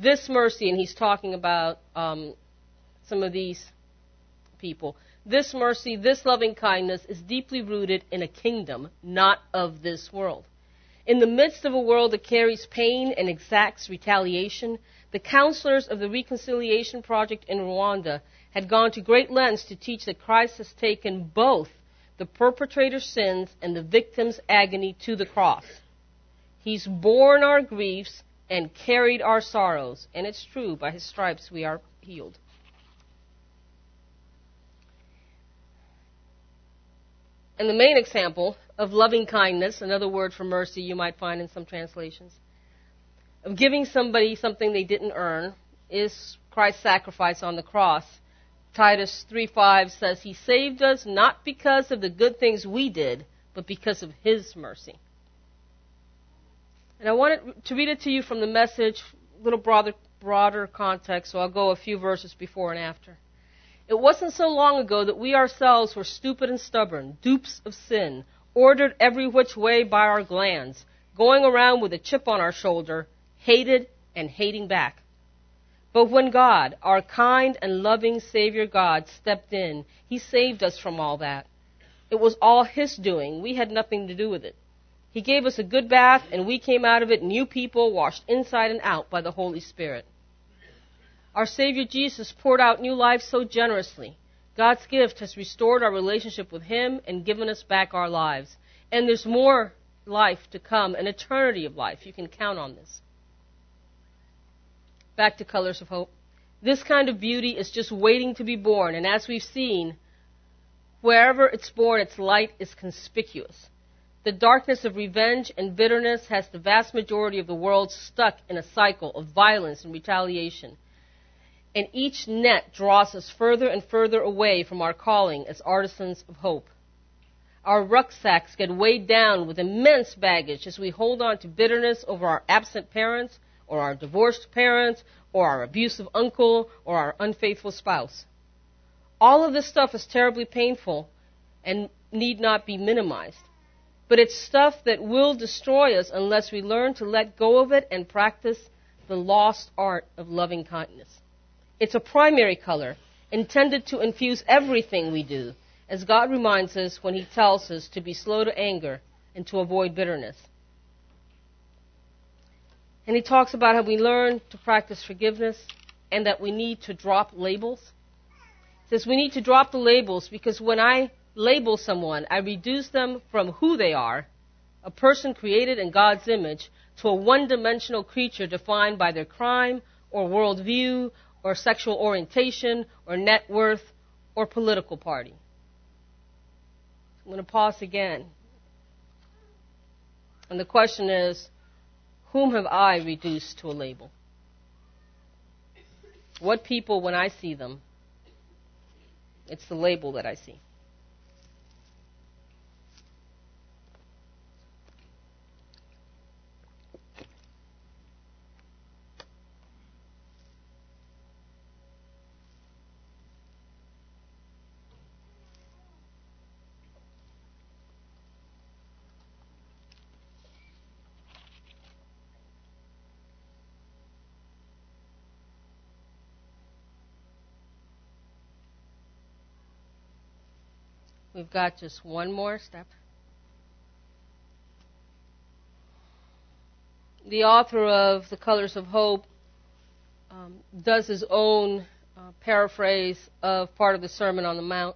S1: this mercy, and he's talking about um, some of these people. This mercy, this loving kindness is deeply rooted in a kingdom not of this world. In the midst of a world that carries pain and exacts retaliation, the counselors of the Reconciliation Project in Rwanda had gone to great lengths to teach that Christ has taken both the perpetrator's sins and the victim's agony to the cross. He's borne our griefs and carried our sorrows, and it's true, by his stripes we are healed. And the main example of loving kindness, another word for mercy you might find in some translations, of giving somebody something they didn't earn, is Christ's sacrifice on the cross. Titus 3:5 says he saved us not because of the good things we did, but because of his mercy. And I wanted to read it to you from the message, a little broader, broader context, so I'll go a few verses before and after. It wasn't so long ago that we ourselves were stupid and stubborn, dupes of sin, ordered every which way by our glands, going around with a chip on our shoulder, hated and hating back. But when God, our kind and loving Savior God, stepped in, He saved us from all that. It was all His doing. We had nothing to do with it. He gave us a good bath, and we came out of it new people, washed inside and out by the Holy Spirit. Our Savior Jesus poured out new life so generously. God's gift has restored our relationship with Him and given us back our lives. And there's more life to come, an eternity of life. You can count on this. Back to Colors of Hope. This kind of beauty is just waiting to be born, and as we've seen, wherever it's born, its light is conspicuous. The darkness of revenge and bitterness has the vast majority of the world stuck in a cycle of violence and retaliation. And each net draws us further and further away from our calling as artisans of hope. Our rucksacks get weighed down with immense baggage as we hold on to bitterness over our absent parents, or our divorced parents, or our abusive uncle, or our unfaithful spouse. All of this stuff is terribly painful and need not be minimized. But it's stuff that will destroy us unless we learn to let go of it and practice the lost art of loving kindness. It's a primary color intended to infuse everything we do, as God reminds us when He tells us to be slow to anger and to avoid bitterness. And he talks about how we learn to practice forgiveness and that we need to drop labels. He says we need to drop the labels because when I label someone, I reduce them from who they are, a person created in God's image, to a one dimensional creature defined by their crime or worldview or sexual orientation or net worth or political party. I'm going to pause again. And the question is whom have I reduced to a label? What people, when I see them, It's the label that I see. We've got just one more step. The author of The Colors of Hope um, does his own uh, paraphrase of part of the Sermon on the Mount.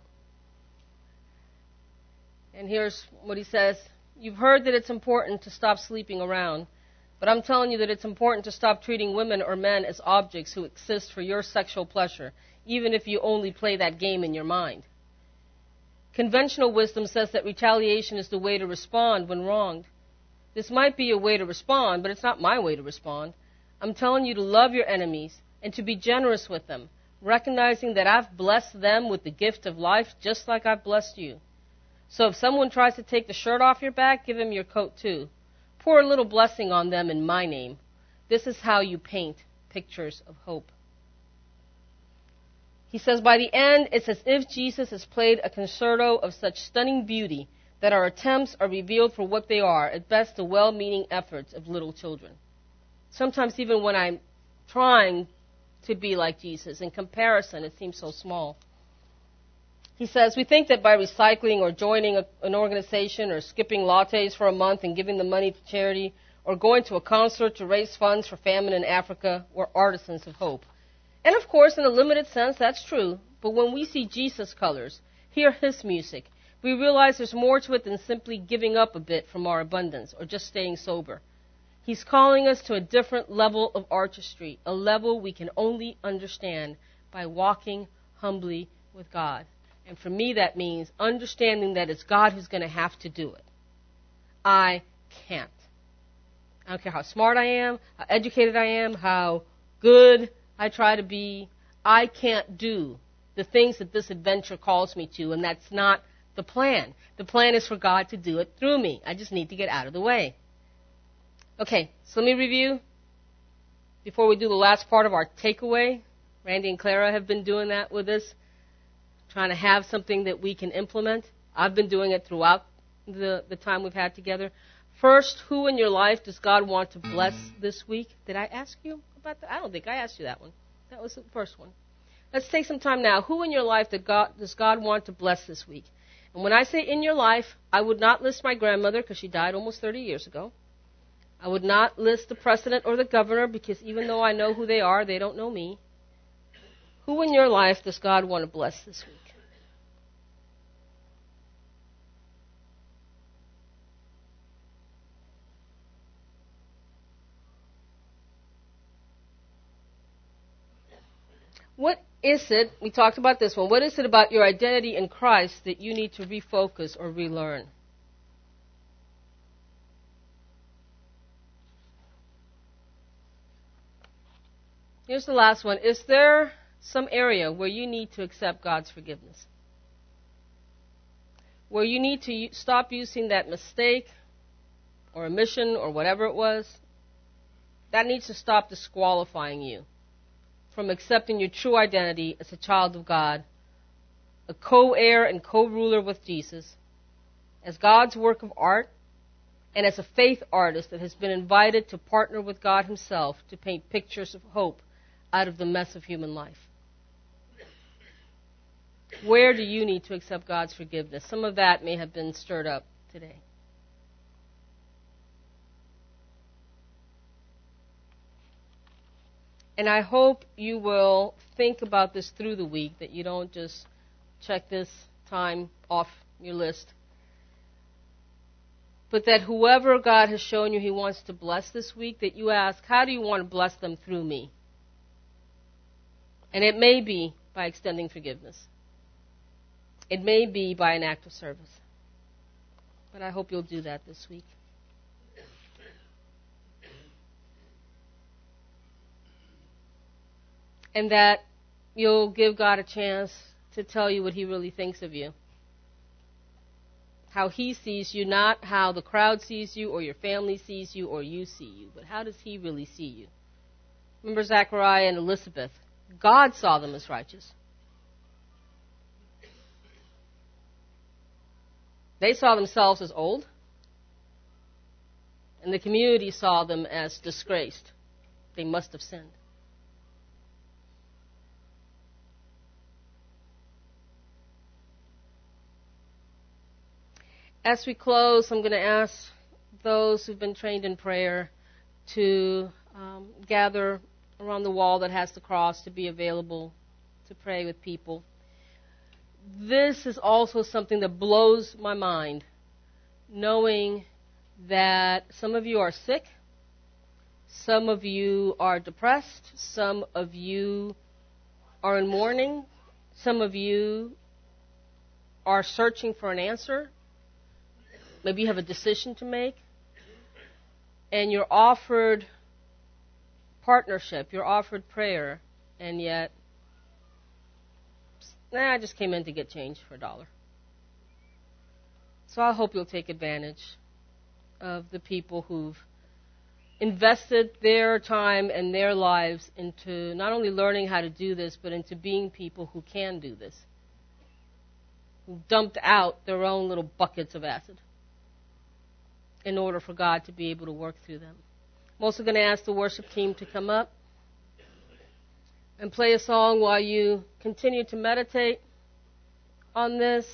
S1: And here's what he says You've heard that it's important to stop sleeping around, but I'm telling you that it's important to stop treating women or men as objects who exist for your sexual pleasure, even if you only play that game in your mind. Conventional wisdom says that retaliation is the way to respond when wronged. This might be a way to respond, but it's not my way to respond. I'm telling you to love your enemies and to be generous with them, recognizing that I've blessed them with the gift of life just like I've blessed you. So if someone tries to take the shirt off your back, give him your coat too. Pour a little blessing on them in my name. This is how you paint pictures of hope. He says, by the end, it's as if Jesus has played a concerto of such stunning beauty that our attempts are revealed for what they are, at best the well meaning efforts of little children. Sometimes, even when I'm trying to be like Jesus, in comparison, it seems so small. He says, We think that by recycling or joining a, an organization or skipping lattes for a month and giving the money to charity or going to a concert to raise funds for famine in Africa, we're artisans of hope. And of course, in a limited sense, that's true. But when we see Jesus' colors, hear his music, we realize there's more to it than simply giving up a bit from our abundance or just staying sober. He's calling us to a different level of artistry, a level we can only understand by walking humbly with God. And for me, that means understanding that it's God who's going to have to do it. I can't. I don't care how smart I am, how educated I am, how good I try to be, I can't do the things that this adventure calls me to, and that's not the plan. The plan is for God to do it through me. I just need to get out of the way. Okay, so let me review before we do the last part of our takeaway. Randy and Clara have been doing that with us, trying to have something that we can implement. I've been doing it throughout the, the time we've had together. First, who in your life does God want to bless this week? Did I ask you? about that? I don't think I asked you that one. That was the first one. Let's take some time now. Who in your life God, does God want to bless this week? And when I say in your life, I would not list my grandmother because she died almost 30 years ago. I would not list the president or the governor because even though I know who they are, they don't know me. Who in your life does God want to bless this week? What is it, we talked about this one, what is it about your identity in Christ that you need to refocus or relearn? Here's the last one. Is there some area where you need to accept God's forgiveness? Where you need to stop using that mistake or omission or whatever it was? That needs to stop disqualifying you from accepting your true identity as a child of God, a co heir and co ruler with Jesus, as God's work of art, and as a faith artist that has been invited to partner with God Himself to paint pictures of hope out of the mess of human life. Where do you need to accept God's forgiveness? Some of that may have been stirred up today. And I hope you will think about this through the week, that you don't just check this time off your list. But that whoever God has shown you He wants to bless this week, that you ask, how do you want to bless them through me? And it may be by extending forgiveness. It may be by an act of service. But I hope you'll do that this week. And that you'll give God a chance to tell you what he really thinks of you. How he sees you, not how the crowd sees you or your family sees you or you see you, but how does he really see you? Remember Zachariah and Elizabeth? God saw them as righteous. They saw themselves as old, and the community saw them as disgraced. They must have sinned. As we close, I'm going to ask those who've been trained in prayer to um, gather around the wall that has the cross to be available to pray with people. This is also something that blows my mind, knowing that some of you are sick, some of you are depressed, some of you are in mourning, some of you are searching for an answer Maybe you have a decision to make, and you're offered partnership, you're offered prayer, and yet, nah, I just came in to get change for a dollar. So I hope you'll take advantage of the people who've invested their time and their lives into not only learning how to do this, but into being people who can do this. Who dumped out their own little buckets of acid in order for God to be able to work through them. I'm also going to ask the worship team to come up and play a song while you continue to meditate on this.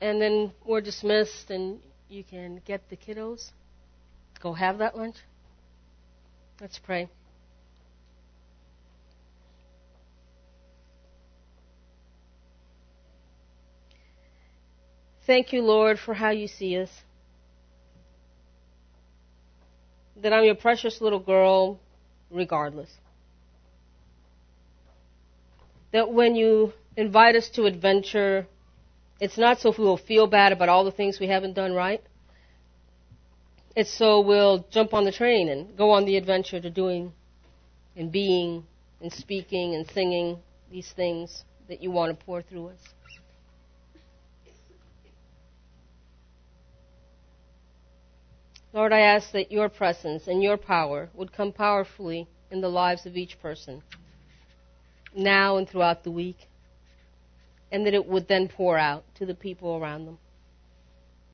S1: And then we're dismissed, and you can get the kiddos. Go have that lunch. Let's pray. Thank you, Lord, for how you see us. That I'm your precious little girl regardless. That when you invite us to adventure, it's not so we will feel bad about all the things we haven't done right. It's so we'll jump on the train and go on the adventure to doing and being and speaking and singing these things that you want to pour through us. Lord, I ask that your presence and your power would come powerfully in the lives of each person, now and throughout the week, and that it would then pour out to the people around them.